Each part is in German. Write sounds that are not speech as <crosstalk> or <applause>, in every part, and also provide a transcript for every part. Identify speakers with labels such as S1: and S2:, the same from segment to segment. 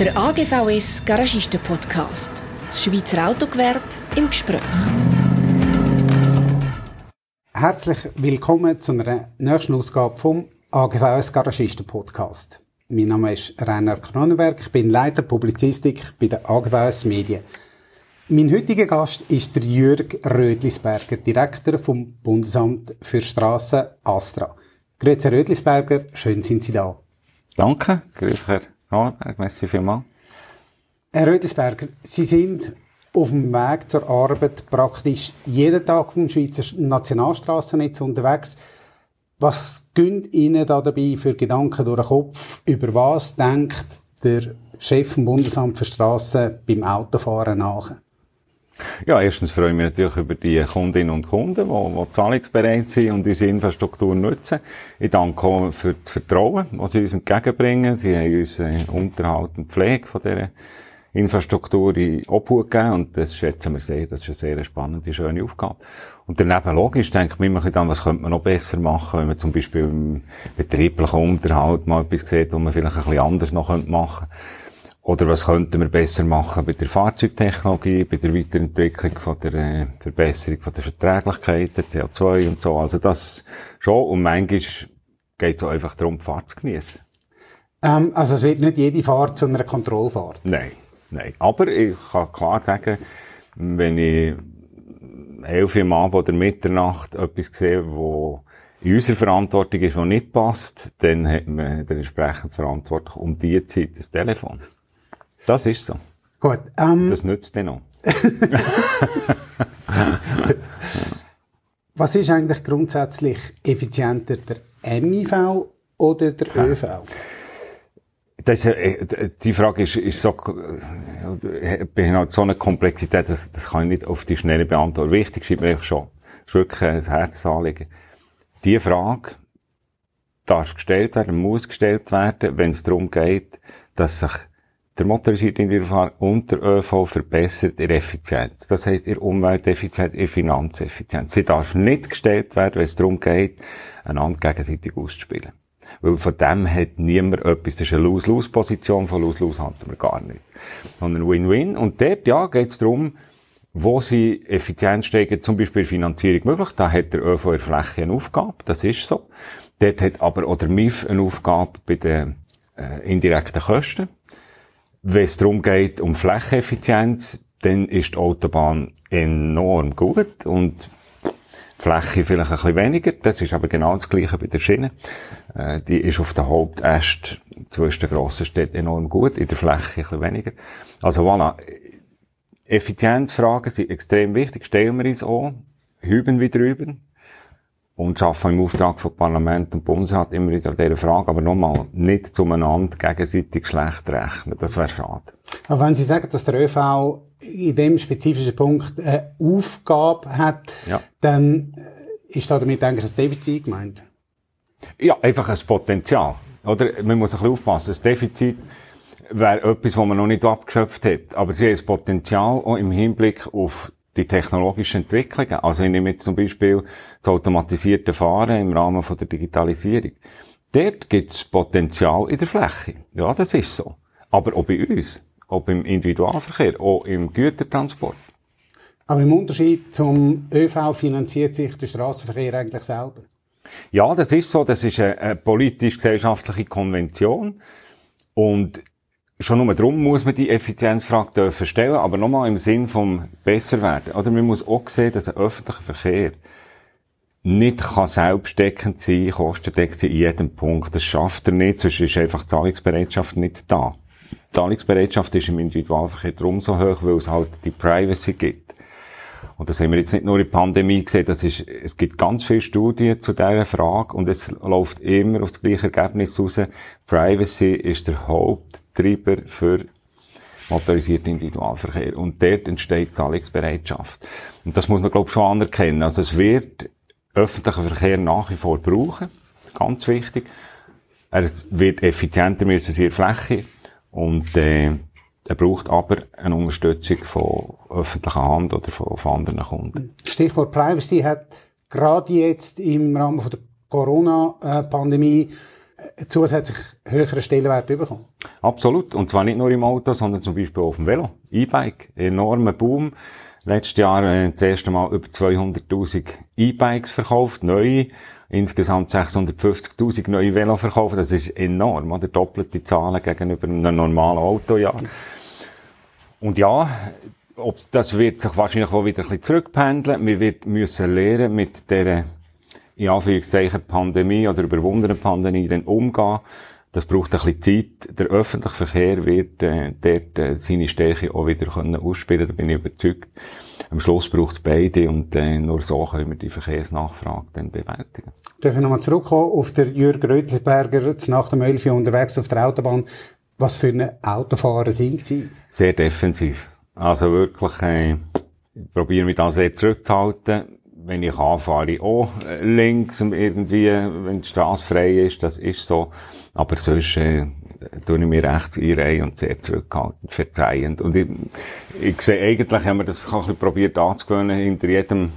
S1: Der AGVS Garagisten Podcast. Das Schweizer Autogewerbe im Gespräch.
S2: Herzlich willkommen zu einer nächsten Ausgabe vom AGVS Garagisten Podcast. Mein Name ist Rainer Kronenberg, ich bin Leiter Publizistik bei den AGVS Medien. Mein heutiger Gast ist der Jürg Rödlisberger, Direktor vom Bundesamt für Strassen Astra. Grüezi Herr Rödlisberger, schön sind Sie da.
S3: Danke, grüß Herr Kronenberg, merci vielmals.
S2: Herr Rödlisberger, Sie sind auf dem Weg zur Arbeit praktisch jeden Tag dem Schweizer Nationalstrassennetz unterwegs. Was gehen Ihnen da dabei für Gedanken durch den Kopf? Über was denkt der Chef vom Bundesamt für Strassen beim Autofahren nach?
S3: Ja, erstens freue ich mich natürlich über die Kundinnen und Kunden, die, die zahlungsbereit sind und unsere Infrastruktur nutzen. Ich danke auch für das Vertrauen, das sie uns entgegenbringen. Sie haben uns äh, Unterhalt und Pflege von dieser Infrastruktur in Obhut gegeben und das schätzen wir sehr. Das ist eine sehr spannende, schöne Aufgabe. Und daneben logisch denke ich mir immer dann, was könnte man noch besser machen, wenn man zum Beispiel im betrieblichen Unterhalt mal etwas sieht, was man vielleicht ein bisschen anders noch machen könnte. Oder was könnten wir besser machen bei der Fahrzeugtechnologie, bei der Weiterentwicklung von der äh, Verbesserung von der Verträglichkeit, der CO2 und so. Also das schon. Und manchmal geht es auch einfach darum, die Fahrt zu genießen.
S2: Ähm, also es wird nicht jede Fahrt zu einer Kontrollfahrt?
S3: Nein, nein. Aber ich kann klar sagen, wenn ich elf Uhr am Abend oder Mitternacht etwas sehe, wo in unserer Verantwortung ist, was nicht passt, dann hat man der entsprechend verantwortlich um die Zeit das Telefon. Das ist so.
S2: Gut. Ähm,
S3: das nützt dann auch. <laughs>
S2: Was ist eigentlich grundsätzlich effizienter, der MIV oder der ja. ÖV?
S3: Das, äh, die Frage ist, ist so, beinhaltet so eine Komplexität, das, das kann ich nicht auf die Schnelle beantworten. Wichtig ist mir schon, das ist wirklich ein Herzanliegen. Die Frage darf gestellt werden, muss gestellt werden, wenn es darum geht, dass sich der motorisierte Individualverkehr und der ÖV verbessert ihre Effizienz. Das heisst, ihre Umwelteffizienz, ihre Finanzeffizienz. Sie darf nicht gestellt werden, wenn es darum geht, einander gegenseitig auszuspielen. Weil von dem hat niemand etwas. Das ist eine Lose-Lose-Position. Von Lose-Lose halten wir gar nicht. Sondern Win-Win. Und dort, ja, geht es darum, wo sie Effizienz steigern, zum Beispiel Finanzierung möglich. Da hat der ÖV der Fläche eine Aufgabe. Das ist so. Dort hat aber auch der MIF eine Aufgabe bei den äh, indirekten Kosten. Wenn es darum geht, um Flächeneffizienz, dann ist die Autobahn enorm gut und Fläche vielleicht ein bisschen weniger. Das ist aber genau das Gleiche bei der Schiene. Äh, die ist auf der Hauptäst zwischen den grossen Städten enorm gut, in der Fläche ein bisschen weniger. Also voilà. Effizienzfragen sind extrem wichtig, stellen wir uns an, hüben wir drüber und arbeiten im Auftrag von Parlament und Bundesrat immer wieder an dieser Frage, aber nochmal, nicht zueinander gegenseitig schlecht rechnen, das wäre schade.
S2: Aber wenn Sie sagen, dass der ÖV in dem spezifischen Punkt eine Aufgabe hat, ja. dann ist da damit eigentlich ein Defizit gemeint?
S3: Ja, einfach ein Potenzial. Oder? Man muss ein bisschen aufpassen. Das Defizit wäre etwas, was man noch nicht abgeschöpft hat. Aber sie haben das Potenzial auch im Hinblick auf die technologischen Entwicklungen. Also ich nehme jetzt zum Beispiel das automatisierte Fahren im Rahmen von der Digitalisierung. Dort gibt es Potenzial in der Fläche. Ja, das ist so. Aber auch bei uns. Auch im Individualverkehr, auch im Gütertransport.
S2: Aber im Unterschied zum ÖV finanziert sich der Straßenverkehr eigentlich selber?
S3: Ja, das ist so. Das ist eine, eine politisch-gesellschaftliche Konvention. Und schon nur darum muss man die Effizienzfrage dürfen stellen, aber nochmal im Sinn vom besser werden. Oder man muss auch sehen, dass ein öffentlicher Verkehr nicht kann selbstdeckend sein, kostendeckend in jedem Punkt. Das schafft er nicht, sonst ist einfach die Zahlungsbereitschaft nicht da. Die Zahlungsbereitschaft ist im Individualverkehr darum so hoch, weil es halt die Privacy gibt. Und das haben wir jetzt nicht nur in der Pandemie gesehen, das ist, es gibt ganz viele Studien zu dieser Frage und es läuft immer auf das gleiche Ergebnis raus. Privacy ist der Haupttreiber für motorisierten Individualverkehr. Und dort entsteht Zahlungsbereitschaft. Und das muss man, glaube ich, schon anerkennen. Also es wird öffentlichen Verkehr nach wie vor brauchen. Ganz wichtig. Er wird effizienter müssen sein Fläche. Und, äh, er braucht aber eine Unterstützung von öffentlicher Hand oder von, von anderen Kunden.
S2: Stichwort Privacy hat gerade jetzt im Rahmen von der Corona-Pandemie einen zusätzlich höheren Stellenwert bekommen.
S3: Absolut. Und zwar nicht nur im Auto, sondern zum Beispiel auf dem Velo. E-Bike. Enormer Boom. Letztes Jahr äh, das erste Mal über 200.000 E-Bikes verkauft, neue. Insgesamt 650.000 neue Velo verkauft. Das ist enorm, oder? Doppelte Zahlen gegenüber einem normalen Autojahr. Und ja, ob, das wird sich wahrscheinlich auch wieder ein bisschen zurückpendeln. Wir wird müssen lernen, mit der, in Anführungszeichen, Pandemie oder überwundenen Pandemie dann umgehen. Das braucht ein bisschen Zeit. Der öffentliche Verkehr wird äh, dort äh, seine Stärke auch wieder können ausspielen da bin ich überzeugt. Am Schluss braucht es beide und äh, nur so können wir die Verkehrsnachfrage dann bewältigen.
S2: Darf ich nochmal zurückkommen auf der Jürg Rötelsberger, nach dem 11 unterwegs auf der Autobahn. Was für eine Autofahrer sind Sie?
S3: Sehr defensiv. Also wirklich, äh, ich probiere mich da sehr zurückzuhalten. Wenn ich anfahre, auch äh, links irgendwie, wenn die Straße frei ist, das ist so. Aber sonst, äh, tue ich mir rechts einreihen und sehr zurückhaltend, verzeihend. Und ich, ich sehe eigentlich, haben wir das ein bisschen probiert anzugewöhnen, hinter jedem,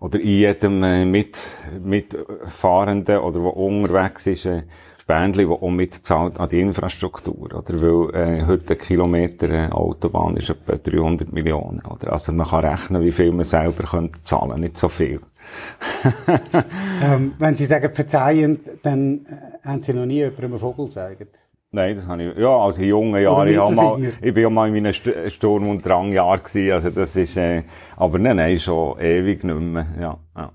S3: oder in jedem äh, mit, Mitfahrenden oder wo unterwegs ist, äh, Bändli, das auch mitzahlt an die Infrastruktur, oder? Weil, äh, heute ein Kilometer äh, Autobahn ist etwa 300 Millionen, oder? Also man kann rechnen, wie viel man selber könnte zahlen, nicht so viel. <laughs>
S2: ähm, wenn Sie sagen verzeihend, dann äh, haben Sie noch nie jemandem einen Vogel gezeigt?
S3: Nein, das habe ich, ja, also in jungen Jahren, ich, mal, ich bin ja mal in meinen Sturm- und Drangjahren gewesen, also das ist, äh, aber nein, nein, schon ewig nicht mehr, ja, ja.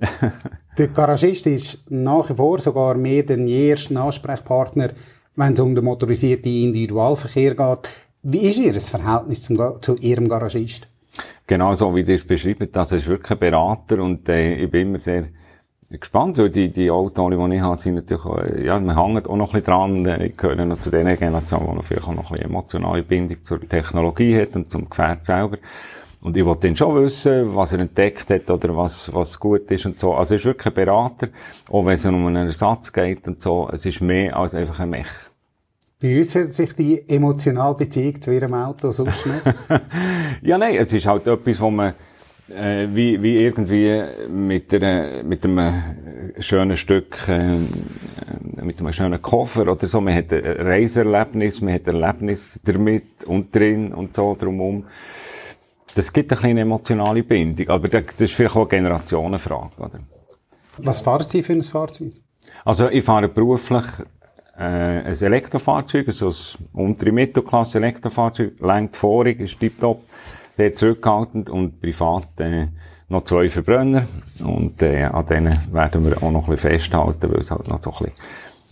S3: <laughs>
S2: Der Garagist ist nach wie vor sogar mehr denn je ersten Ansprechpartner, wenn es um den motorisierten Individualverkehr geht. Wie ist Ihr Verhältnis zum, zu Ihrem Garagist?
S3: Genau so, wie das beschrieben das ist wirklich ein Berater und äh, ich bin immer sehr gespannt, weil die, die Autos, die ich habe, sind natürlich, äh, ja, man hängt auch noch ein bisschen dran, äh, ich gehöre noch zu den Generationen, die vielleicht auch noch ein bisschen emotionale Bindung zur Technologie hat und zum Gefährt selber. Und ich wollte dann schon wissen, was er entdeckt hat oder was, was gut ist und so. Also er ist wirklich ein Berater, auch wenn es um einen Ersatz geht und so. Es ist mehr als einfach ein Mech.
S2: Wie äußert sich die emotionale Beziehung zu Ihrem Auto sonst noch? <laughs>
S3: ja, nein, es ist halt etwas, wo man äh, wie, wie irgendwie mit, einer, mit einem schönen Stück, äh, mit einem schönen Koffer oder so. Man hat ein Reiserlebnis, man hat ein Erlebnis damit und drin und so drumherum. Das gibt eine kleine emotionale Bindung, aber das ist vielleicht auch eine Generationenfrage, oder?
S2: Was fahren Sie für ein Fahrzeug?
S3: Also, ich fahre beruflich, äh, ein Elektrofahrzeug, also ein untere Mittelklasse Elektrofahrzeug, lenkt vorig, ist tiptop, sehr zurückhaltend und privat, äh, noch zwei Verbrenner und äh, an denen werden wir auch noch ein bisschen festhalten, weil es halt noch so ein bisschen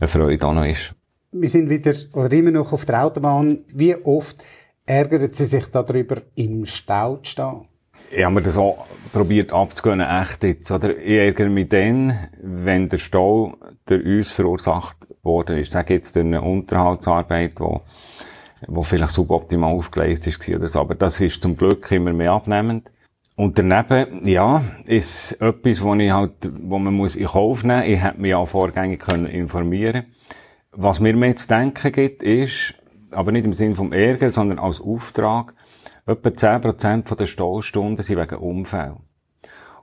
S3: eine Freude auch noch ist.
S2: Wir sind wieder, oder immer noch auf der Autobahn. Wie oft ärgern Sie sich darüber, im Stau zu stehen?
S3: Ich habe mir das auch probiert abzugewöhnen, echt jetzt. Oder ich ärgere mich dann, wenn der Stau durch uns verursacht worden ist. Sag jetzt durch eine Unterhaltsarbeit, wo, wo vielleicht suboptimal aufgeleistet ist oder so. Aber das ist zum Glück immer mehr abnehmend. Und daneben, ja, ist etwas, wo ich halt, wo man muss in Kauf nehmen. Ich hätte mich auch vorgängig können informieren. Was mir mehr zu denken gibt, ist, aber nicht im Sinne vom Ärger, sondern als Auftrag, etwa 10% der Staustunden sind wegen Unfall.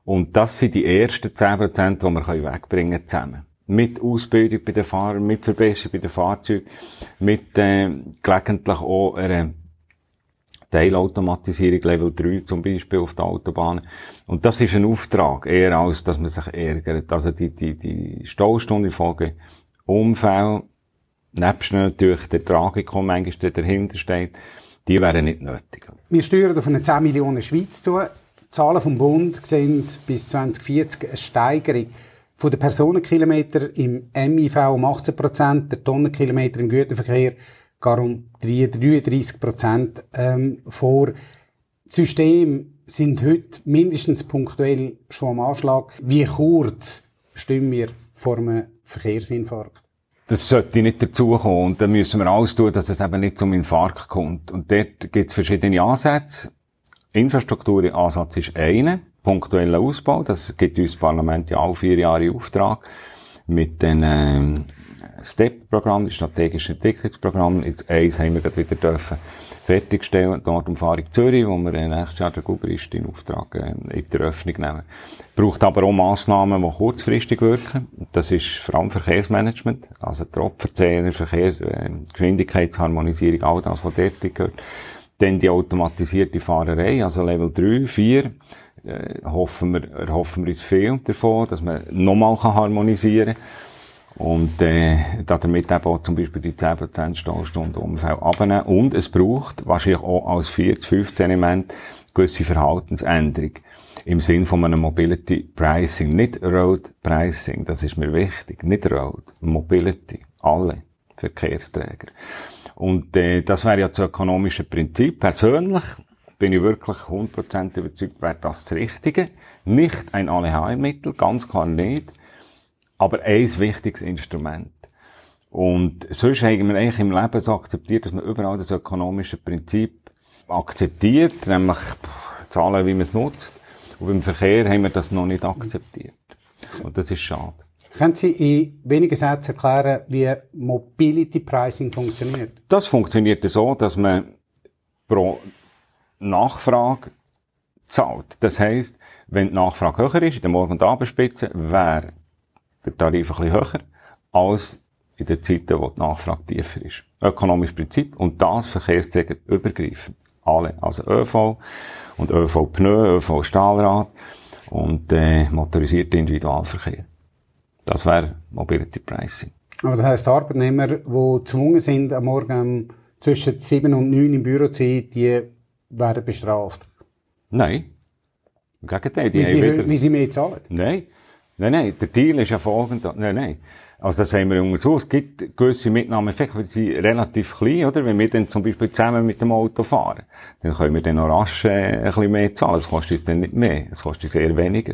S3: Und das sind die ersten 10%, die wir wegbringen können zusammen. Mit Ausbildung bei den Fahrern, mit Verbesserung bei den Fahrzeugen, mit äh, gelegentlich auch einer Teilautomatisierung Level 3 zum Beispiel auf der Autobahn. Und das ist ein Auftrag, eher als dass man sich ärgert. Also die, die, die Staustunde Folge Unfall nebst natürlich der Tragikum manchmal dahinter steht, die wären nicht nötig.
S2: Wir steuern auf eine 10 Millionen Schweiz zu. Zahlen vom Bund sehen bis 2040 eine Steigerung von den Personenkilometern im MIV um 18 Prozent, der Tonnenkilometer im Güterverkehr gar um 33 Prozent ähm, vor. Die Systeme sind heute mindestens punktuell schon am Anschlag. Wie kurz stehen wir vor einem Verkehrsinfarkt?
S3: Das sollte nicht dazukommen. Und dann müssen wir alles tun, dass es eben nicht zum Infarkt kommt. Und dort gibt es verschiedene Ansätze. Infrastrukturansatz ist einer, punktueller Ausbau. Das gibt uns das Parlament ja auch vier Jahre Auftrag. Mit den, äh, STEP-Programm, das strategische Entwicklungsprogramm. Jetzt eins haben wir gerade wieder dürfen fertigstellen, die Nordumfahrung Zürich, wo wir nächstes Jahr den Guberist in Auftrag äh, in der Öffnung nehmen. Braucht aber auch Massnahmen, die kurzfristig wirken. Das ist vor allem Verkehrsmanagement, also Tropfverzähler, Verkehr, äh, Geschwindigkeitsharmonisierung, all das, was dort gehört. Dann die automatisierte Fahrerei, also Level 3, 4 äh, hoffen wir, erhoffen wir uns viel davon, dass man nochmal harmonisieren kann. Und äh, damit eben auch zum Beispiel die 10% Stallstunden Umfeld abnehmen. Und es braucht wahrscheinlich auch als 4 15 Element gewisse Verhaltensänderung im Sinn von einem Mobility Pricing. Nicht Road Pricing, das ist mir wichtig. Nicht Road, Mobility. Alle Verkehrsträger. Und äh, das wäre ja das ökonomische Prinzip. Persönlich bin ich wirklich 100% überzeugt, wäre das das Richtige. Nicht ein Allheilmittel, ganz klar nicht, aber ein wichtiges Instrument. Und sonst haben wir eigentlich im Leben so akzeptiert, dass man überall das ökonomische Prinzip akzeptiert, nämlich zahlen, wie man es nutzt. Und beim Verkehr haben wir das noch nicht akzeptiert. Und das ist schade.
S2: Können Sie in wenigen Sätzen erklären, wie Mobility Pricing funktioniert?
S3: Das funktioniert so, dass man pro Nachfrage zahlt. Das heisst, wenn die Nachfrage höher ist, in der Morgen- und Abendspitze, wäre der Tarif ein bisschen höher als in den Zeiten, wo die Nachfrage tiefer ist. Ökonomisches Prinzip und das Verkehrsträger übergreifend. Alle, also ÖV und ÖV Pneu, ÖV Stahlrad und äh, motorisierter Individualverkehr. Das wäre Mobility Pricing.
S2: Aber das heisst, Arbeitnehmer, die gezwungen sind, am Morgen zwischen 7 und 9 im Büro zu sein, die werden bestraft?
S3: Nein. Im Gegenteil.
S2: Die wie, sie, wieder... wie sie mehr zahlen?
S3: Nein. Nein, nein. Der Deal ist ja folgender. Nein, nein. Also das haben wir untersucht. Es gibt gewisse Mitnahmeeffekte, die sind relativ klein, oder? Wenn wir dann zum Beispiel zusammen mit dem Auto fahren, dann können wir dann noch rasch äh, ein bisschen mehr zahlen. Es kostet uns dann nicht mehr. Es kostet uns eher weniger.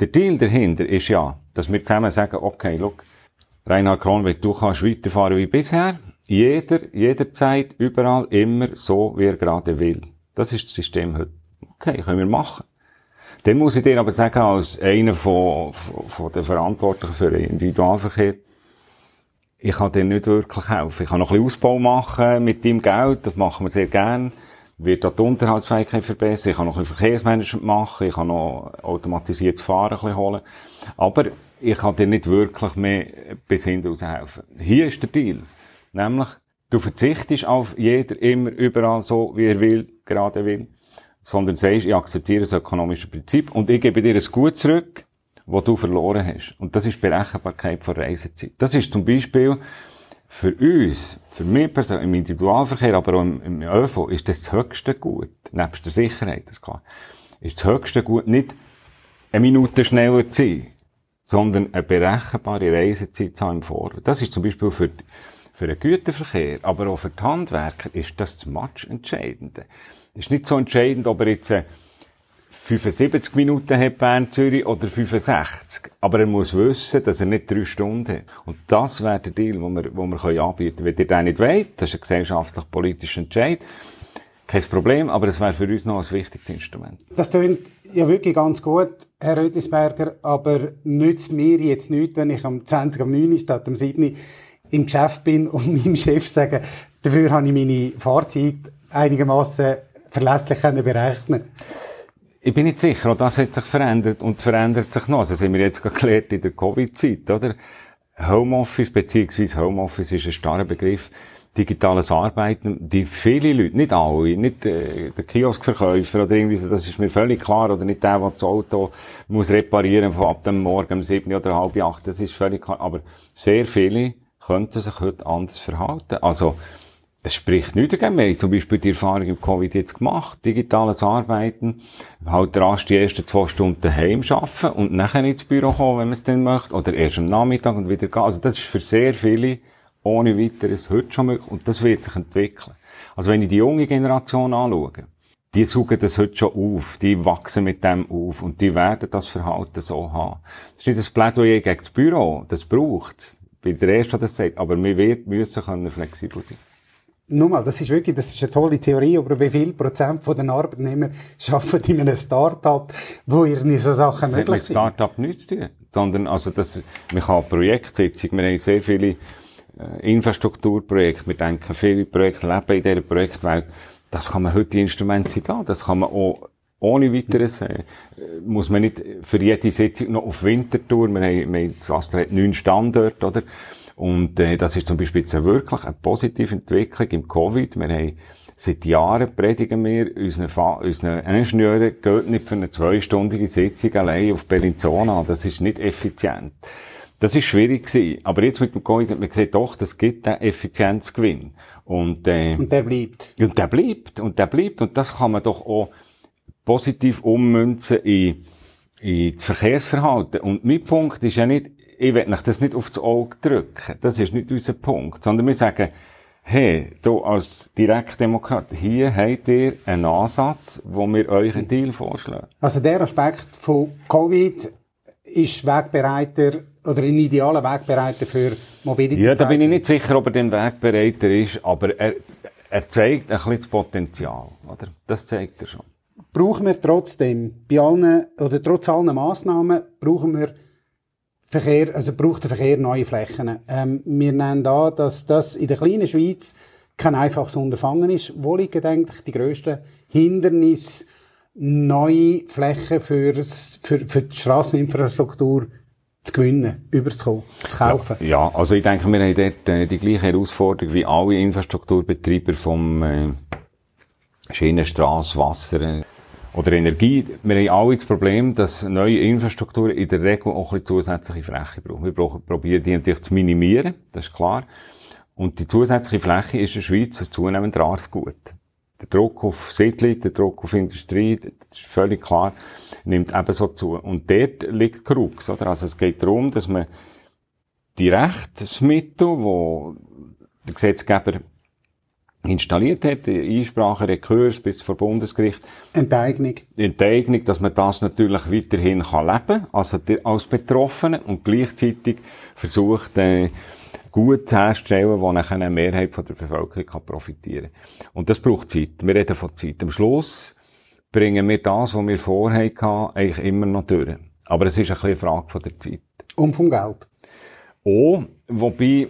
S3: Der Deal dahinter ist ja, dass wir zusammen sagen, okay, look, Reinhard Kronweg, du kannst weiterfahren wie bisher. Jeder, jederzeit, überall, immer so, wie er gerade will. Das ist das System heute. Okay, können wir machen. Dann muss ich dir aber sagen, als einer von, von, von den Verantwortlichen für den Individualverkehr, ich kann dir nicht wirklich helfen. Ich kann noch ein bisschen Ausbau machen mit deinem Geld, das machen wir sehr gern. Wird da die Unterhaltsfähigkeit verbessern, ich kann noch ein bisschen Verkehrsmanagement machen, ich kann noch automatisiertes Fahren ein bisschen holen. Aber ich kann dir nicht wirklich mehr bis hinten raus helfen. Hier ist der Deal. Nämlich, du verzichtest auf jeder immer überall so, wie er will, gerade will, sondern sagst, ich akzeptiere das ökonomische Prinzip und ich gebe dir ein Gut zurück, was du verloren hast. Und das ist die Berechenbarkeit von Reisezeit. Das ist zum Beispiel für uns, für mich persönlich, im Individualverkehr, aber auch im, im ÖV, ist das das höchste Gut, nebst der Sicherheit, das ist klar, ist das höchste Gut nicht eine Minute schneller zu sein, sondern eine berechenbare Reisezeit zu haben im Vorfeld. Das ist zum Beispiel für für den Güterverkehr, aber auch für die Handwerker ist das das Match entscheidende. Es ist nicht so entscheidend, ob er jetzt 75 äh, Minuten hat Bern Zürich oder 65. Aber er muss wissen, dass er nicht drei Stunden hat. Und das wäre der Deal, den wir, den wir anbieten können. Wenn ihr den nicht wollt, das ist ein gesellschaftlich-politischer Entscheid, kein Problem, aber es wäre für uns noch ein wichtiges Instrument.
S2: Das klingt ja wirklich ganz gut, Herr Rödisberger, aber nützt mir jetzt nichts, wenn ich am 20 am 9 statt am 7 im Geschäft bin <laughs> und meinem Chef sagen, dafür habe ich meine Fahrzeit einigermaßen verlässlich berechnen
S3: ich bin nicht sicher, auch das hat sich verändert und verändert sich noch. Das also, haben wir jetzt gelernt in der Covid-Zeit, oder? Homeoffice beziehungsweise Homeoffice ist ein starrer Begriff. Digitales Arbeiten, die viele Leute, nicht alle, nicht äh, der Kioskverkäufer oder irgendwie, das ist mir völlig klar, oder nicht der, der das Auto muss reparieren von ab dem Morgen um sieben oder halb acht, das ist völlig klar, aber sehr viele könnten sich heute anders verhalten. Also, es spricht nicht dagegen. Wir haben zum Beispiel die Erfahrung im Covid jetzt gemacht. Digitales Arbeiten. Halt rasch die ersten zwei Stunden daheim arbeiten und nachher ins Büro kommen, wenn man es dann möchte. Oder erst am Nachmittag und wieder gehen. Also das ist für sehr viele ohne weiteres heute schon möglich. Und das wird sich entwickeln. Also wenn ich die junge Generation anschaue, die suchen das heute schon auf, die wachsen mit dem auf und die werden das Verhalten so haben. Das ist nicht das Plädoyer gegen das Büro, das braucht bin der Erste, der das sagt. Aber wir wird, müssen können flexibel sein.
S2: Nochmal, das ist wirklich, das ist eine tolle Theorie, aber wie viel Prozent von den Arbeitnehmern arbeiten in einem Start-up, wo irgendwie so Sachen
S3: das möglich sind? Das hat mit Start-up nichts zu tun. sondern also das, man kann Projektsitzung, wir haben sehr viele äh, Infrastrukturprojekte, wir denken, viele Projekte leben in dieser Projektwelt, das kann man heute die Instrumente da, das kann man auch ohne weiteres, äh, muss man nicht für jede Sitzung noch auf Wintertour, wir haben, wir haben das Astra hat neun Standorte, oder? Und äh, das ist zum Beispiel jetzt wirklich eine positive Entwicklung im Covid. Wir haben seit Jahren predigen wir unseren, Fa unseren Ingenieuren, geht nicht für eine zweistündige Sitzung allein auf Bellinzona. Das ist nicht effizient. Das ist schwierig gewesen. Aber jetzt mit dem Covid hat man gesehen, doch, das gibt einen Effizienzgewinn. Und, äh,
S2: und der bleibt.
S3: Und der bleibt. Und der bleibt. Und das kann man doch auch positiv ummünzen in, in das Verkehrsverhalten. Und mein Punkt ist ja nicht, ich will euch das nicht aufs Auge drücken. Das ist nicht unser Punkt. Sondern wir sagen, hey, du als Direktdemokrat, hier habt ihr einen Ansatz, wo wir euch einen Deal vorschlagen.
S2: Also der Aspekt von Covid ist Wegbereiter oder ein idealer Wegbereiter für Mobilität.
S3: Ja, da bin ich nicht sicher, ob er den Wegbereiter ist, aber er, er zeigt ein bisschen das Potenzial, oder? Das zeigt er schon.
S2: Brauchen wir trotzdem, bei allen, oder trotz allen Massnahmen, brauchen wir Verkehr, also braucht der Verkehr neue Flächen. Ähm, wir nennen da, dass das in der kleinen Schweiz kein einfaches Unterfangen ist. Wo liegen eigentlich die grössten Hindernisse, neue Flächen für, für, für die Strasseninfrastruktur zu gewinnen, überzukommen, zu kaufen?
S3: Ja, ja, also ich denke, wir haben dort äh, die gleiche Herausforderung wie alle Infrastrukturbetreiber vom äh, Schienenstrasse, Wasser, äh, oder Energie. Wir haben alle das Problem, dass neue Infrastrukturen in der Regel auch ein bisschen zusätzliche Fläche brauchen. Wir probieren die natürlich zu minimieren, das ist klar. Und die zusätzliche Fläche ist in der Schweiz ein zunehmend rares Gut. Der Druck auf Siedlung, der Druck auf Industrie, das ist völlig klar, nimmt ebenso zu. Und dort liegt Krux, oder? Also es geht darum, dass man die Rechtsmittel, wo der Gesetzgeber installiert hat, Einsprache, Rekurs bis vor Bundesgericht.
S2: Enteignung.
S3: Enteignung, dass man das natürlich weiterhin kann leben, also als Betroffene und gleichzeitig versucht, äh, gut herzustellen, wo nachher eine Mehrheit von der Bevölkerung kann profitieren Und das braucht Zeit. Wir reden von Zeit. Am Schluss bringen wir das, was wir vorher hatten, eigentlich immer noch durch. Aber es ist ein bisschen eine Frage von der Zeit.
S2: Und vom Geld.
S3: Oh, wobei,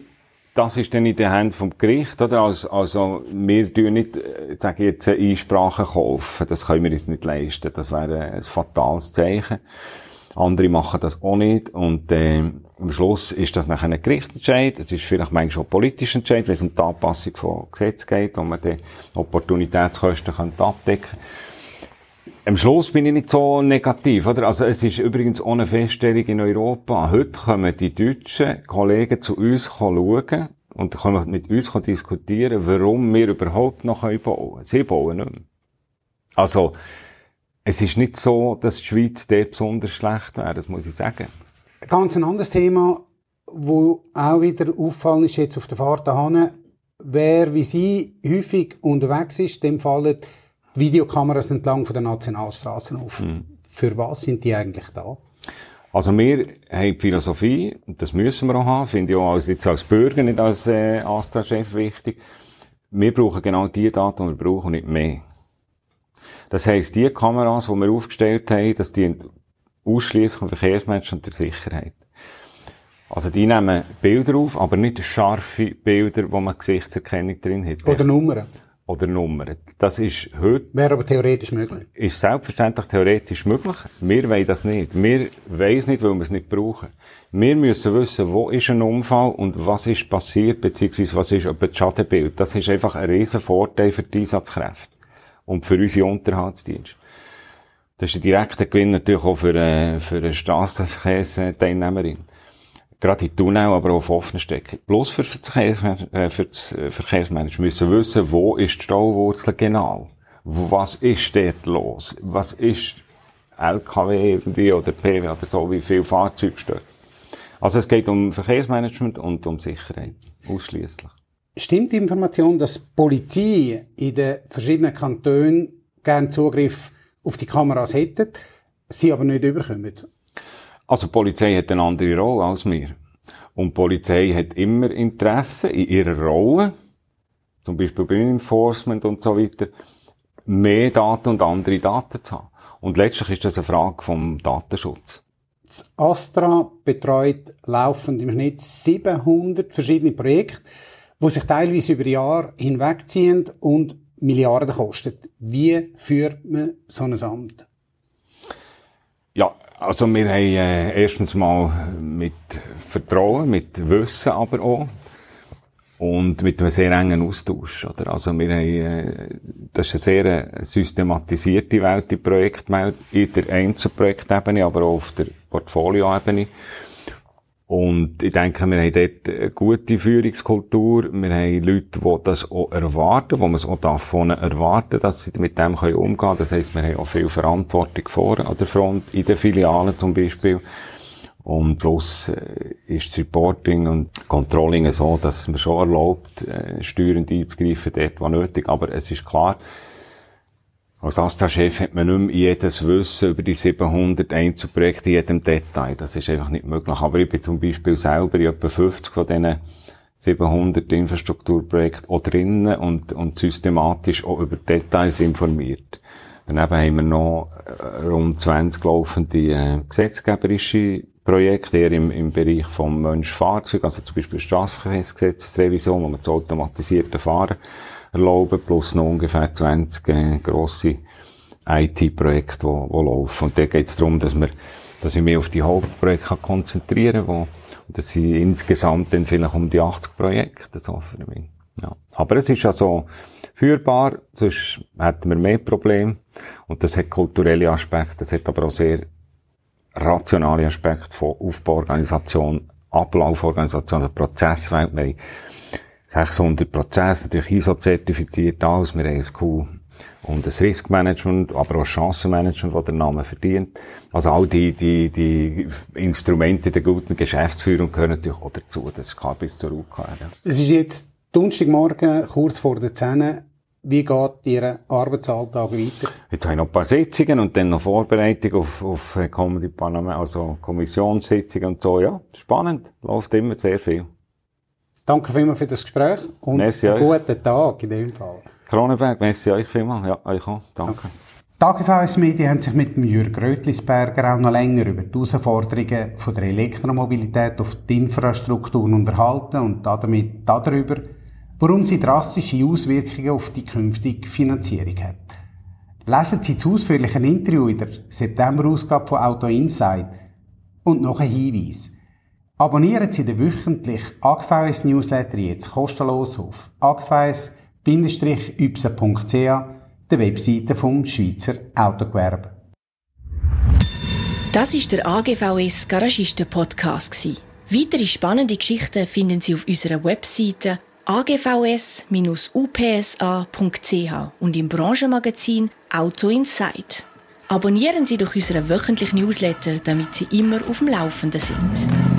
S3: das ist dann in den Händen vom Gericht, oder? Also, also wir tun nicht, äh, sage jetzt, Einsprachen kaufen. Das können wir uns nicht leisten. Das wäre ein fatales Zeichen. Andere machen das auch nicht. Und äh, am Schluss ist das nachher ein Gerichtsentscheid. Es ist vielleicht manchmal schon ein politischer Entscheid, wenn es um die Anpassung von Gesetz geht, wo man die Opportunitätskosten könnte abdecken am Schluss bin ich nicht so negativ, oder? Also, es ist übrigens ohne Feststellung in Europa. Heute kommen die deutschen Kollegen zu uns schauen und können mit uns diskutieren, warum wir überhaupt noch bauen können. Sie bauen nicht mehr. Also, es ist nicht so, dass die Schweiz dort besonders schlecht wäre, das muss ich sagen.
S2: Ganz ein anderes Thema, wo auch wieder auffallen ist jetzt auf der Fahrt dahin, wer wie Sie häufig unterwegs ist, dem fallen Videokameras entlang von den Nationalstraßen auf. Mhm. Für was sind die eigentlich da?
S3: Also wir haben die Philosophie, das müssen wir auch haben, finde ich auch als, jetzt als Bürger, nicht als äh, Astra-Chef wichtig. Wir brauchen genau die Daten, die wir brauchen, nicht mehr. Das heisst, die Kameras, die wir aufgestellt haben, das dient ausschließlich Verkehrsmenschen und der Sicherheit. Also die nehmen Bilder auf, aber nicht scharfe Bilder, wo man Gesichtserkennung drin hat.
S2: Oder Nummern
S3: oder Nummern. Das ist heute...
S2: Wäre aber theoretisch möglich.
S3: Ist selbstverständlich theoretisch möglich. Wir wollen das nicht. Wir wollen es nicht, weil wir es nicht brauchen. Wir müssen wissen, wo ist ein Unfall und was ist passiert, beziehungsweise was ist das Schadenbild. Das ist einfach ein riesen Vorteil für die Einsatzkräfte und für unsere Unterhaltsdienste. Das ist ein direkter Gewinn natürlich auch für, äh, für eine Strassenverkehrsteilnehmerin gerade in Tunnel, aber auch auf offenen Strecken. Bloß für, Verkehrs äh, für das äh, Verkehrsmanagement müssen wissen, wo ist die Stauwurzel genau? Was ist dort los? Was ist LKW irgendwie oder PW oder so, wie viel Fahrzeuge stehen? Also es geht um Verkehrsmanagement und um Sicherheit. Ausschließlich.
S2: Stimmt die Information, dass die Polizei in den verschiedenen Kantonen gerne Zugriff auf die Kameras hätte, sie aber nicht überkommen?
S3: Also die Polizei hat eine andere Rolle als wir. Und die Polizei hat immer Interesse in ihrer Rolle, zum Beispiel beim Enforcement und so weiter, mehr Daten und andere Daten zu haben. Und letztlich ist das eine Frage vom Datenschutz.
S2: Das Astra betreut laufend im Schnitt 700 verschiedene Projekte, die sich teilweise über Jahre hinwegziehen und Milliarden kosten. Wie führt man so ein Amt?
S3: Ja, also wir haben äh, erstens mal mit Vertrauen, mit Wissen aber auch und mit einem sehr engen Austausch. Oder? Also wir haben, äh, das ist eine sehr systematisierte Welt, die Projektwelt, in der Einzelprojektebene, aber auch auf der Portfolioebene. Und ich denke, wir haben dort eine gute Führungskultur. Wir haben Leute, die das auch erwarten, wo man es auch davon erwarten, dass sie mit dem umgehen können. Das heisst, wir haben auch viel Verantwortung vor an der Front, in den Filialen zum Beispiel. Und plus äh, ist das Reporting und Controlling so, dass es mir schon erlaubt, äh, steuernd einzugreifen, dort, wo nötig. Aber es ist klar, als Astra-Chef hat man nicht mehr jedes Wissen über die 700 Einzelprojekte in jedem Detail. Das ist einfach nicht möglich. Aber ich bin zum Beispiel selber in etwa 50 von diesen 700 Infrastrukturprojekten auch drinnen und, und systematisch auch über Details informiert. Daneben haben wir noch äh, rund 20 laufende äh, gesetzgeberische Projekte, eher im, im Bereich vom Mensch-Fahrzeug, also zum Beispiel Straßenverkehrsgesetzesrevision, wo man das automatisierte Fahren erlauben, plus noch ungefähr 20 äh, grosse IT-Projekte, die, die laufen. Und da geht es darum, dass, wir, dass ich mich auf die Hauptprojekte konzentrieren kann, wo, das sind insgesamt dann vielleicht um die 80 Projekte, so für mich. Ja. Aber es ist also führbar, sonst hätten wir mehr Probleme. Und das hat kulturelle Aspekte, das hat aber auch sehr rationale Aspekte von Aufbauorganisation, Ablauforganisation, also Prozesswelt. Wir 600 Prozesse, natürlich ISO-zertifiziert, alles. Wir haben ein Q und das Riskmanagement, aber auch Chancenmanagement, das der Name verdient. Also all die, die, die Instrumente der guten Geschäftsführung gehören natürlich auch dazu. Das kann bis zur. Ja.
S2: Es ist jetzt Donnerstagmorgen, kurz vor der 10. Wie geht Ihr Arbeitsalltag weiter?
S3: Jetzt habe ich noch ein paar Sitzungen und dann noch Vorbereitung auf, auf kommende Parlament, also Kommissionssitzungen und so. Ja, spannend. Läuft immer sehr viel.
S2: Danke vielmals für das Gespräch und merci einen euch. guten Tag in dem Fall.
S3: Kronenberg, merci euch vielmals. Ja, euch auch. Danke.
S2: Die AGVS Medien haben sich mit dem Jürg Rötlisberger auch noch länger über die Herausforderungen von der Elektromobilität auf die Infrastrukturen unterhalten und damit darüber, warum sie drastische Auswirkungen auf die künftige Finanzierung hat. Lesen Sie das ausführliche Interview in der September-Ausgabe von Auto Insight und noch ein Hinweis. Abonnieren Sie den wöchentlichen AGVS Newsletter jetzt kostenlos auf agvs-ypsa.ch, der Webseite vom Schweizer Autogewerbe.
S1: Das ist der AGVS Garagisten Podcast Weitere spannende Geschichten finden Sie auf unserer Webseite agvs-upsa.ch und im Branchenmagazin Auto Insight. Abonnieren Sie doch unseren wöchentlichen Newsletter, damit Sie immer auf dem Laufenden sind.